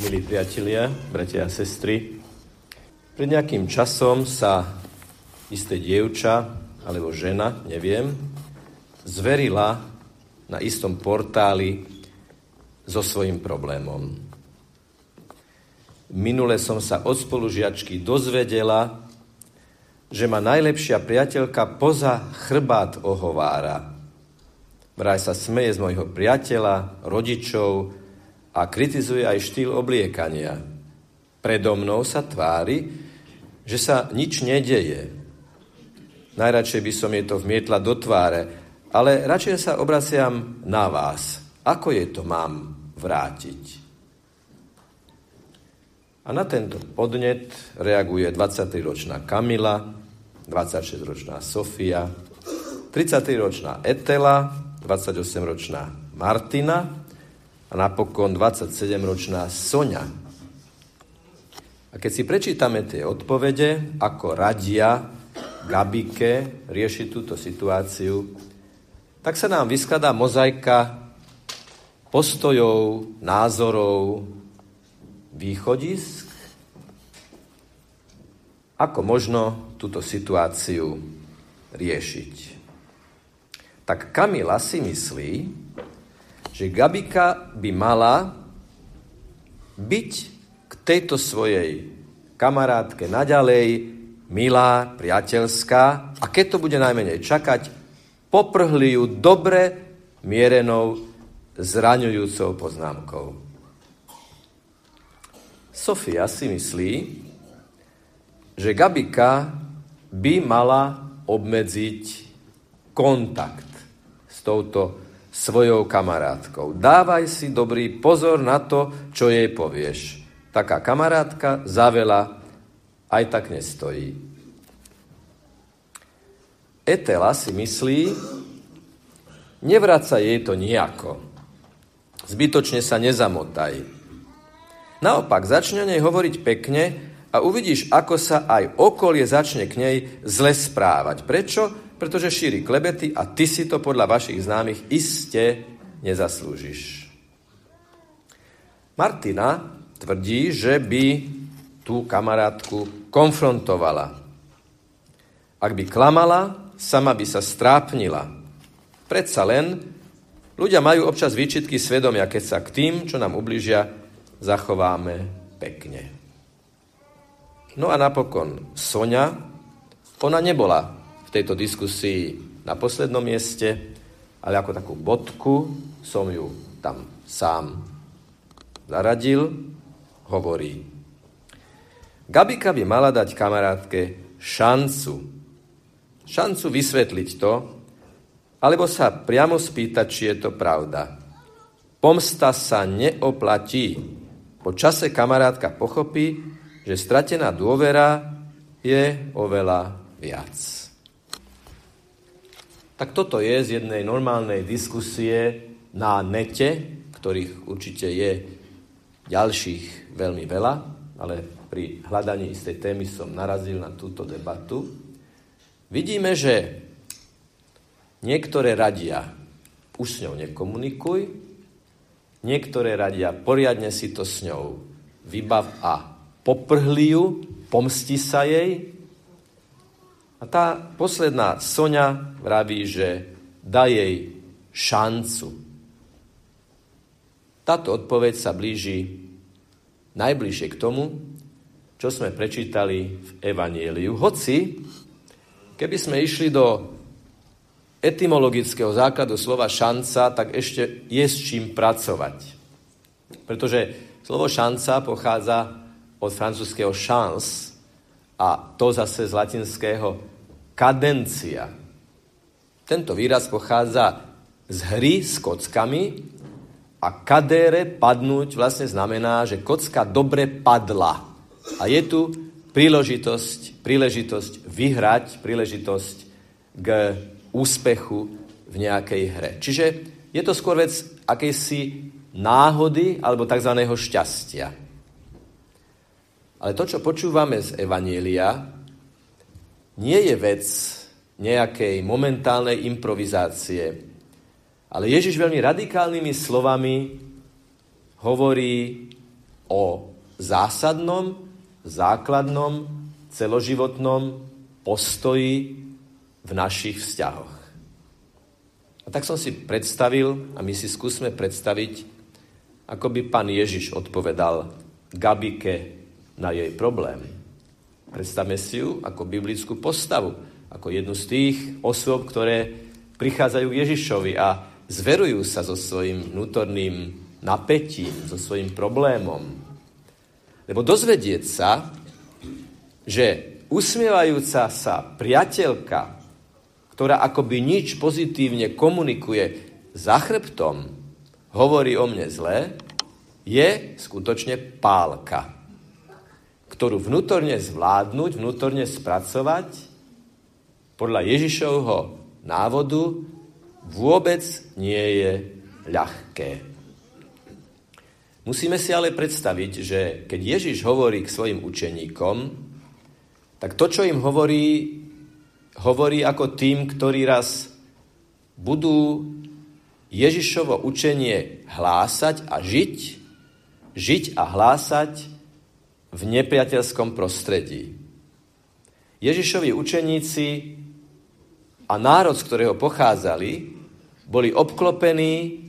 Milí priatelia, bratia a sestry, pred nejakým časom sa isté dievča, alebo žena, neviem, zverila na istom portáli so svojím problémom. Minule som sa od spolužiačky dozvedela, že ma najlepšia priateľka poza chrbát ohovára. Vraj sa smeje z mojho priateľa, rodičov a kritizuje aj štýl obliekania. Predo mnou sa tvári, že sa nič nedeje. Najradšej by som jej to vmietla do tváre, ale radšej sa obraciam na vás. Ako je to mám vrátiť? A na tento podnet reaguje 23-ročná Kamila, 26-ročná Sofia, 33-ročná Etela, 28-ročná Martina a napokon 27-ročná Sonia. A keď si prečítame tie odpovede, ako radia Gabike riešiť túto situáciu, tak sa nám vyskladá mozaika postojov, názorov, východisk, ako možno túto situáciu riešiť. Tak Kamila si myslí, že Gabika by mala byť k tejto svojej kamarátke naďalej milá, priateľská a keď to bude najmenej čakať, poprhli ju dobre mierenou zraňujúcou poznámkou. Sofia si myslí, že Gabika by mala obmedziť kontakt s touto svojou kamarátkou. Dávaj si dobrý pozor na to, čo jej povieš. Taká kamarátka za veľa aj tak nestojí. Etela si myslí, nevraca jej to nejako. Zbytočne sa nezamotaj. Naopak, začne o nej hovoriť pekne a uvidíš, ako sa aj okolie začne k nej zle správať. Prečo? Pretože šíri klebety a ty si to podľa vašich známych iste nezaslúžiš. Martina tvrdí, že by tú kamarátku konfrontovala. Ak by klamala, sama by sa strápnila. Predsa len ľudia majú občas výčitky svedomia, keď sa k tým, čo nám ubližia, zachováme pekne. No a napokon Sonia, ona nebola v tejto diskusii na poslednom mieste, ale ako takú bodku som ju tam sám zaradil, hovorí. Gabika by mala dať kamarátke šancu. Šancu vysvetliť to, alebo sa priamo spýtať, či je to pravda. Pomsta sa neoplatí. Po čase kamarátka pochopí, že stratená dôvera je oveľa viac. Tak toto je z jednej normálnej diskusie na nete, ktorých určite je ďalších veľmi veľa, ale pri hľadaní istej témy som narazil na túto debatu. Vidíme, že niektoré radia už s ňou nekomunikuj, niektoré radia poriadne si to s ňou vybav a poprhli ju, pomsti sa jej. A tá posledná Sonia vraví, že dá jej šancu. Táto odpoveď sa blíži najbližšie k tomu, čo sme prečítali v Evanieliu. Hoci, keby sme išli do etymologického základu slova šanca, tak ešte je s čím pracovať. Pretože slovo šanca pochádza od francúzského chance a to zase z latinského kadencia. Tento výraz pochádza z hry s kockami a kadére padnúť vlastne znamená, že kocka dobre padla. A je tu príležitosť, príležitosť vyhrať, príležitosť k úspechu v nejakej hre. Čiže je to skôr vec akejsi náhody alebo tzv. šťastia. Ale to, čo počúvame z Evanielia, nie je vec nejakej momentálnej improvizácie, ale Ježiš veľmi radikálnymi slovami hovorí o zásadnom, základnom, celoživotnom postoji v našich vzťahoch. A tak som si predstavil, a my si skúsme predstaviť, ako by pán Ježiš odpovedal Gabike na jej problém. Predstavme si ju ako biblickú postavu, ako jednu z tých osôb, ktoré prichádzajú k Ježišovi a zverujú sa so svojím vnútorným napätím, so svojím problémom. Lebo dozvedieť sa, že usmievajúca sa priateľka, ktorá akoby nič pozitívne komunikuje za chrbtom, hovorí o mne zle, je skutočne pálka, ktorú vnútorne zvládnuť, vnútorne spracovať podľa Ježišovho návodu vôbec nie je ľahké. Musíme si ale predstaviť, že keď Ježiš hovorí k svojim učeníkom, tak to, čo im hovorí, hovorí ako tým, ktorí raz budú Ježišovo učenie hlásať a žiť, žiť a hlásať v nepriateľskom prostredí. Ježišovi učeníci a národ, z ktorého pochádzali, boli obklopení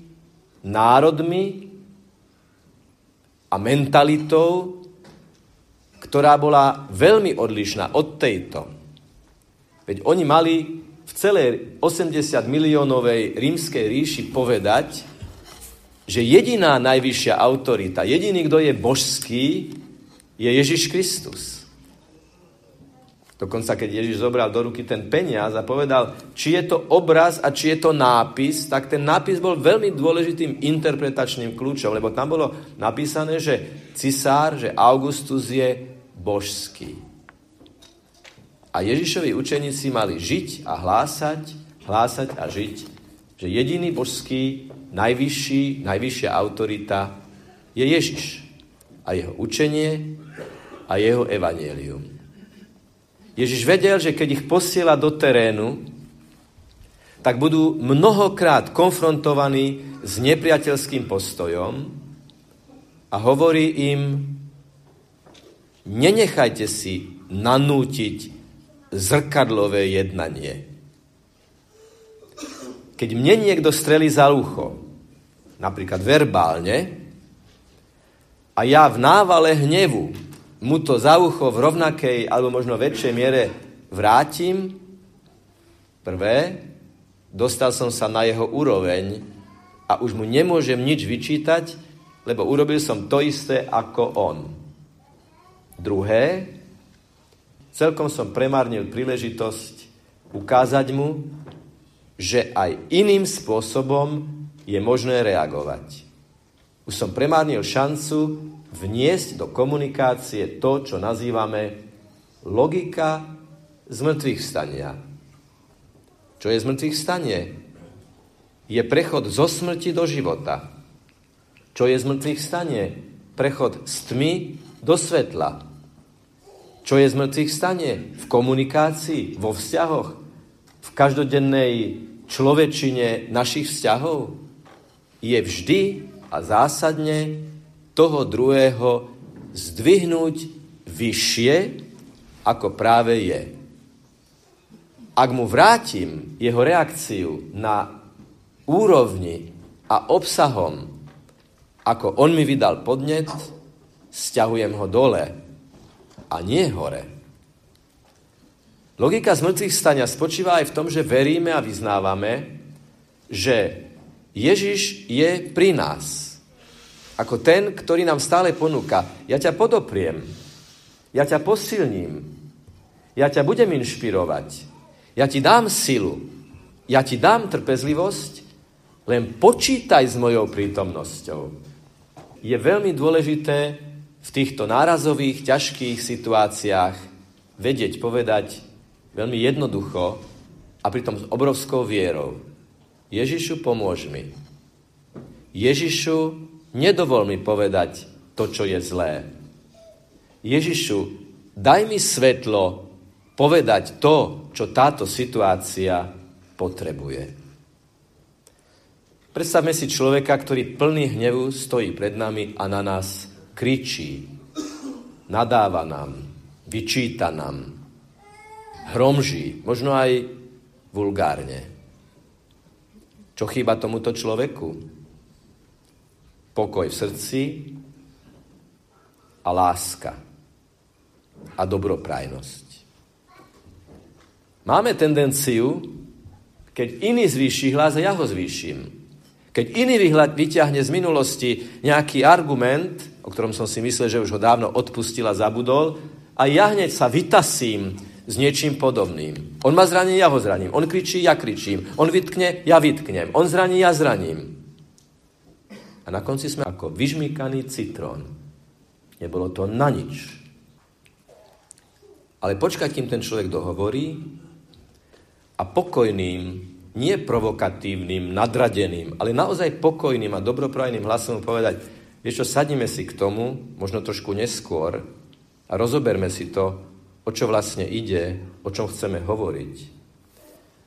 národmi a mentalitou, ktorá bola veľmi odlišná od tejto. Veď oni mali v celej 80 miliónovej rímskej ríši povedať, že jediná najvyššia autorita, jediný, kto je božský, je Ježiš Kristus. Dokonca, keď Ježiš zobral do ruky ten peniaz a povedal, či je to obraz a či je to nápis, tak ten nápis bol veľmi dôležitým interpretačným kľúčom, lebo tam bolo napísané, že cisár, že Augustus je božský. A Ježišovi učeníci mali žiť a hlásať, hlásať a žiť, že jediný božský, najvyšší, najvyššia autorita je Ježiš a jeho učenie a jeho evanielium. Ježiš vedel, že keď ich posiela do terénu, tak budú mnohokrát konfrontovaní s nepriateľským postojom a hovorí im, nenechajte si nanútiť zrkadlové jednanie. Keď mne niekto strelí za ucho, napríklad verbálne, a ja v návale hnevu mu to za ucho v rovnakej alebo možno väčšej miere vrátim, prvé, dostal som sa na jeho úroveň a už mu nemôžem nič vyčítať, lebo urobil som to isté ako on. Druhé, celkom som premárnil príležitosť ukázať mu, že aj iným spôsobom je možné reagovať. Už som premárnil šancu vniesť do komunikácie to, čo nazývame logika zmrtvých stania. Čo je zmrtvých stanie? Je prechod zo smrti do života. Čo je zmrtvých stanie? Prechod z tmy do svetla. Čo je zmrtvých stanie? V komunikácii, vo vzťahoch, v každodennej človečine našich vzťahov je vždy a zásadne toho druhého zdvihnúť vyššie, ako práve je. Ak mu vrátim jeho reakciu na úrovni a obsahom, ako on mi vydal podnet, stiahujem ho dole a nie hore. Logika zmrtvých stania spočíva aj v tom, že veríme a vyznávame, že Ježiš je pri nás ako ten, ktorý nám stále ponúka. Ja ťa podopriem, ja ťa posilním, ja ťa budem inšpirovať, ja ti dám silu, ja ti dám trpezlivosť, len počítaj s mojou prítomnosťou. Je veľmi dôležité v týchto nárazových, ťažkých situáciách vedieť povedať veľmi jednoducho a pritom s obrovskou vierou. Ježišu, pomôž mi. Ježišu, Nedovol mi povedať to, čo je zlé. Ježišu, daj mi svetlo povedať to, čo táto situácia potrebuje. Predstavme si človeka, ktorý plný hnevu stojí pred nami a na nás kričí, nadáva nám, vyčíta nám, hromží, možno aj vulgárne. Čo chýba tomuto človeku? Pokoj v srdci a láska a dobroprajnosť. Máme tendenciu, keď iný zvýši hlas, ja ho zvýšim. Keď iný vyhľad vyťahne z minulosti nejaký argument, o ktorom som si myslel, že už ho dávno odpustil a zabudol, a ja hneď sa vytasím s niečím podobným. On ma zraní, ja ho zraním. On kričí, ja kričím. On vytkne, ja vytknem. On zraní, ja zraním. A na konci sme ako vyžmýkaný citrón. Nebolo to na nič. Ale počkať, kým ten človek dohovorí a pokojným, nie provokatívnym, nadradeným, ale naozaj pokojným a dobroprajným hlasom povedať, vieš čo, sadnime si k tomu, možno trošku neskôr a rozoberme si to, čo vlastne ide, o čom chceme hovoriť.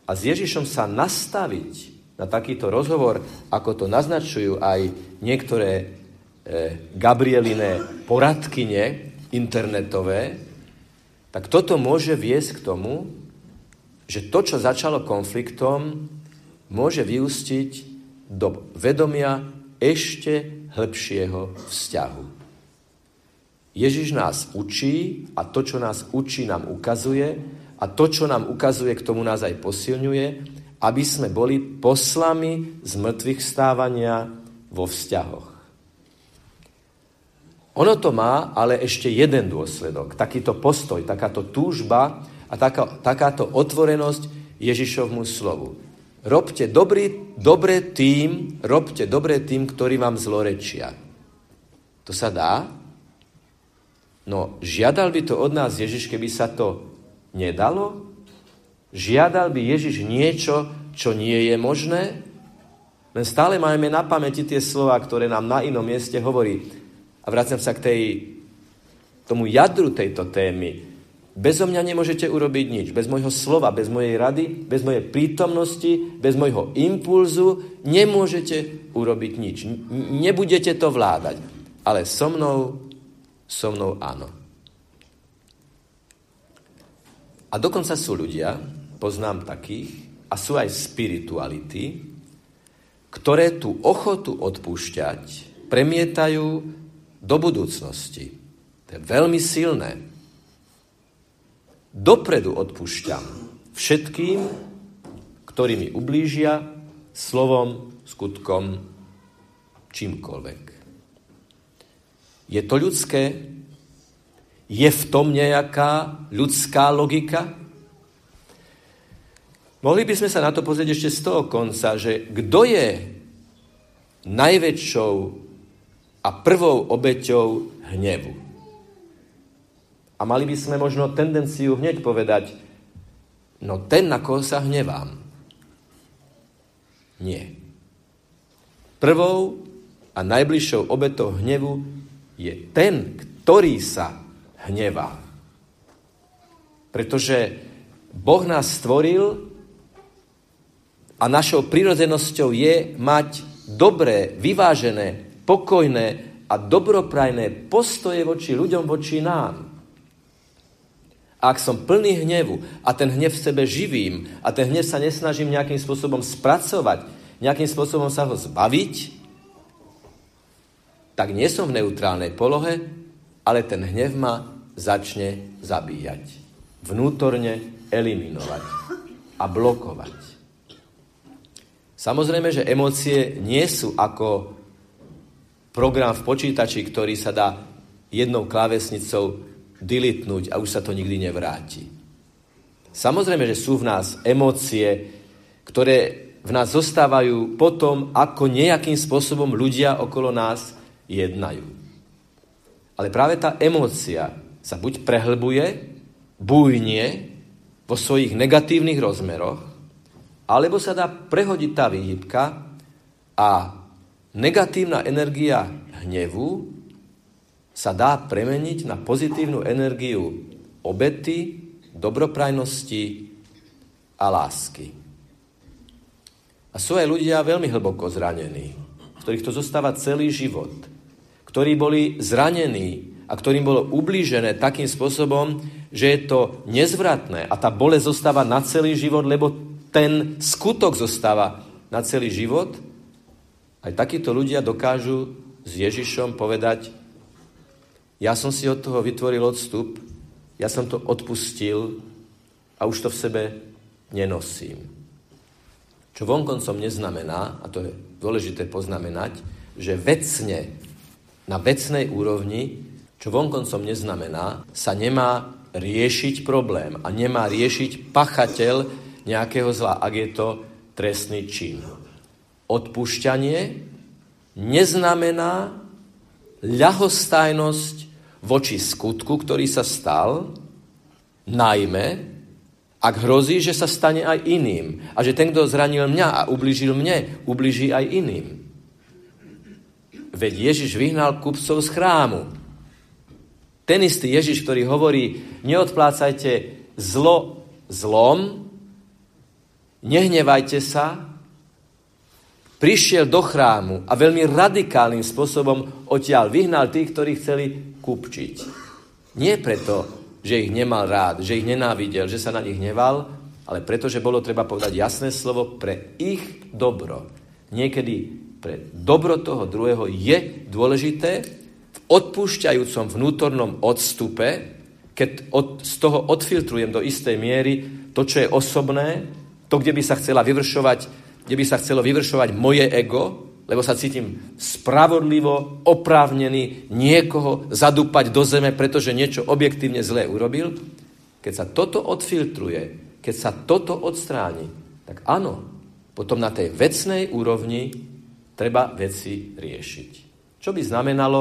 A s Ježišom sa nastaviť na takýto rozhovor, ako to naznačujú aj niektoré e, Gabrieliné poradkyne internetové, tak toto môže viesť k tomu, že to, čo začalo konfliktom, môže vyústiť do vedomia ešte hĺbšieho vzťahu. Ježiš nás učí a to, čo nás učí, nám ukazuje a to, čo nám ukazuje, k tomu nás aj posilňuje, aby sme boli poslami z mŕtvych stávania vo vzťahoch. Ono to má ale ešte jeden dôsledok, takýto postoj, takáto túžba a taká, takáto otvorenosť Ježišovmu slovu. Robte dobrý, dobre tým, robte dobre tým, ktorí vám zlorečia. To sa dá? No, žiadal by to od nás Ježiš, keby sa to nedalo? Žiadal by Ježiš niečo, čo nie je možné? Len stále máme na pamäti tie slova, ktoré nám na inom mieste hovorí. A vraciam sa k tej, tomu jadru tejto témy. Bezo mňa nemôžete urobiť nič. Bez môjho slova, bez mojej rady, bez mojej prítomnosti, bez môjho impulzu nemôžete urobiť nič. Nebudete to vládať. Ale so mnou so mnou áno. A dokonca sú ľudia, poznám takých, a sú aj spirituality, ktoré tú ochotu odpúšťať premietajú do budúcnosti. To je veľmi silné. Dopredu odpúšťam všetkým, ktorí mi ublížia slovom, skutkom, čímkoľvek. Je to ľudské? Je v tom nejaká ľudská logika? Mohli by sme sa na to pozrieť ešte z toho konca, že kto je najväčšou a prvou obeťou hnevu. A mali by sme možno tendenciu hneď povedať, no ten, na koho sa hnevám. Nie. Prvou a najbližšou obetou hnevu je ten, ktorý sa hnevá. Pretože Boh nás stvoril a našou prirodzenosťou je mať dobré, vyvážené, pokojné a dobroprajné postoje voči ľuďom, voči nám. ak som plný hnevu a ten hnev v sebe živím a ten hnev sa nesnažím nejakým spôsobom spracovať, nejakým spôsobom sa ho zbaviť, tak nie som v neutrálnej polohe, ale ten hnev ma začne zabíjať. Vnútorne eliminovať a blokovať. Samozrejme, že emócie nie sú ako program v počítači, ktorý sa dá jednou klávesnicou dilitnúť a už sa to nikdy nevráti. Samozrejme, že sú v nás emócie, ktoré v nás zostávajú potom, ako nejakým spôsobom ľudia okolo nás jednajú. Ale práve tá emócia sa buď prehlbuje, bujnie vo svojich negatívnych rozmeroch, alebo sa dá prehodiť tá výhybka a negatívna energia hnevu sa dá premeniť na pozitívnu energiu obety, dobroprajnosti a lásky. A sú aj ľudia veľmi hlboko zranení, ktorých to zostáva celý život – ktorí boli zranení a ktorým bolo ublížené takým spôsobom, že je to nezvratné a tá bolesť zostáva na celý život, lebo ten skutok zostáva na celý život, aj takíto ľudia dokážu s Ježišom povedať, ja som si od toho vytvoril odstup, ja som to odpustil a už to v sebe nenosím. Čo vonkoncom neznamená, a to je dôležité poznamenať, že vecne, na vecnej úrovni, čo vonkoncom neznamená, sa nemá riešiť problém a nemá riešiť pachateľ nejakého zla, ak je to trestný čin. Odpúšťanie neznamená ľahostajnosť voči skutku, ktorý sa stal, najmä ak hrozí, že sa stane aj iným. A že ten, kto zranil mňa a ubližil mne, ubliží aj iným. Veď Ježiš vyhnal kupcov z chrámu. Ten istý Ježiš, ktorý hovorí, neodplácajte zlo zlom, nehnevajte sa, prišiel do chrámu a veľmi radikálnym spôsobom odtiaľ vyhnal tých, ktorí chceli kupčiť. Nie preto, že ich nemal rád, že ich nenávidel, že sa na nich hneval, ale preto, že bolo treba povedať jasné slovo pre ich dobro. Niekedy pre dobro toho druhého je dôležité v odpúšťajúcom vnútornom odstupe, keď od, z toho odfiltrujem do istej miery to, čo je osobné, to, kde by sa chcela vyvršovať, kde by sa chcelo vyvršovať moje ego, lebo sa cítim spravodlivo, oprávnený niekoho zadúpať do zeme, pretože niečo objektívne zlé urobil. Keď sa toto odfiltruje, keď sa toto odstráni, tak áno, potom na tej vecnej úrovni treba veci riešiť. Čo by znamenalo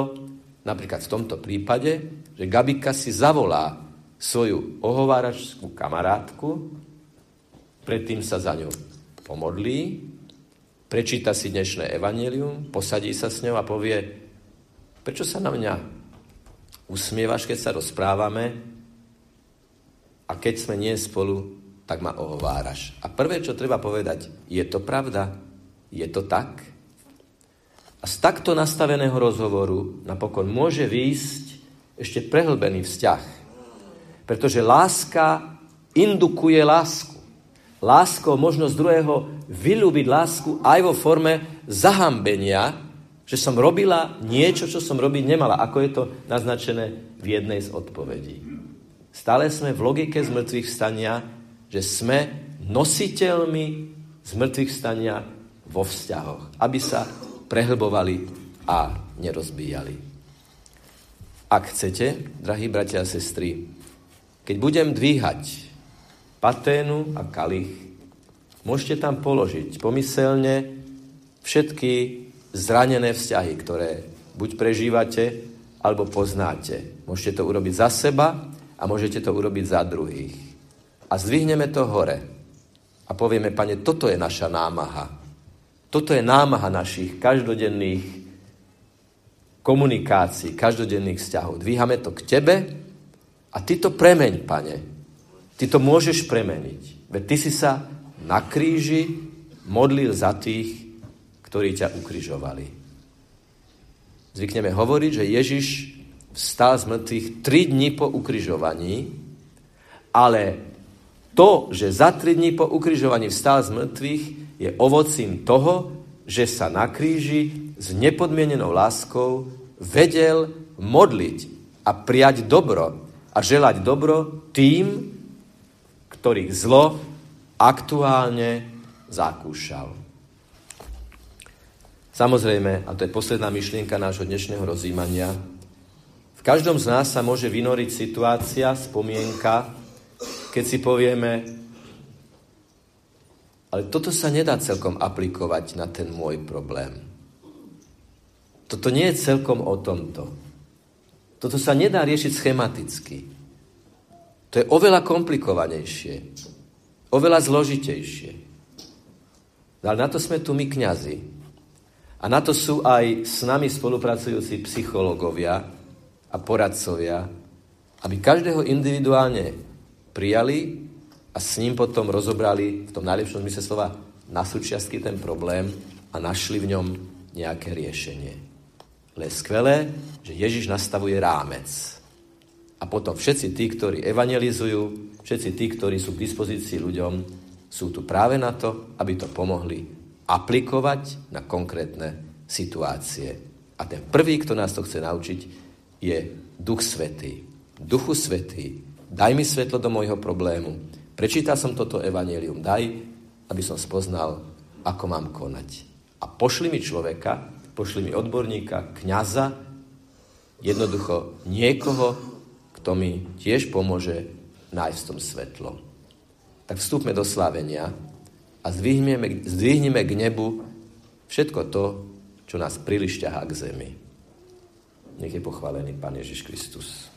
napríklad v tomto prípade, že Gabika si zavolá svoju ohováračskú kamarátku, predtým sa za ňu pomodlí, prečíta si dnešné evanelium, posadí sa s ňou a povie, prečo sa na mňa usmievaš, keď sa rozprávame a keď sme nie spolu, tak ma ohováraš. A prvé, čo treba povedať, je to pravda? Je to tak? A z takto nastaveného rozhovoru napokon môže výjsť ešte prehlbený vzťah. Pretože láska indukuje lásku láskou možnosť druhého vylúbiť lásku aj vo forme zahambenia, že som robila niečo, čo som robiť nemala, ako je to naznačené v jednej z odpovedí. Stále sme v logike zmrtvých stania, že sme nositeľmi zmrtvých stania vo vzťahoch, aby sa prehlbovali a nerozbíjali. Ak chcete, drahí bratia a sestry, keď budem dvíhať paténu a kalich. Môžete tam položiť pomyselne všetky zranené vzťahy, ktoré buď prežívate, alebo poznáte. Môžete to urobiť za seba a môžete to urobiť za druhých. A zdvihneme to hore. A povieme, pane, toto je naša námaha. Toto je námaha našich každodenných komunikácií, každodenných vzťahov. Dvíhame to k tebe a ty to premeň, pane. Ty to môžeš premeniť. Veď ty si sa na kríži modlil za tých, ktorí ťa ukrižovali. Zvykneme hovoriť, že Ježiš vstal z mŕtvych tri dní po ukrižovaní, ale to, že za tri dní po ukrižovaní vstal z mŕtvych, je ovocím toho, že sa na kríži s nepodmienenou láskou vedel modliť a prijať dobro a želať dobro tým, ktorých zlo aktuálne zakúšal. Samozrejme, a to je posledná myšlienka nášho dnešného rozjímania, v každom z nás sa môže vynoriť situácia, spomienka, keď si povieme, ale toto sa nedá celkom aplikovať na ten môj problém. Toto nie je celkom o tomto. Toto sa nedá riešiť schematicky. To je oveľa komplikovanejšie, oveľa zložitejšie. Ale na to sme tu my kňazi. A na to sú aj s nami spolupracujúci psychológovia a poradcovia, aby každého individuálne prijali a s ním potom rozobrali v tom najlepšom zmysle slova na súčiastky ten problém a našli v ňom nejaké riešenie. Ale je skvelé, že Ježiš nastavuje rámec. A potom všetci tí, ktorí evangelizujú, všetci tí, ktorí sú k dispozícii ľuďom, sú tu práve na to, aby to pomohli aplikovať na konkrétne situácie. A ten prvý, kto nás to chce naučiť, je Duch Svetý. Duchu Svetý, daj mi svetlo do môjho problému. Prečítal som toto evanelium, daj, aby som spoznal, ako mám konať. A pošli mi človeka, pošli mi odborníka, kňaza, jednoducho niekoho, kto mi tiež pomôže nájsť v tom svetlo. Tak vstúpme do slávenia a zdvihneme, zdvihneme k nebu všetko to, čo nás príliš ťahá k zemi. Nech je pochválený Pán Ježiš Kristus.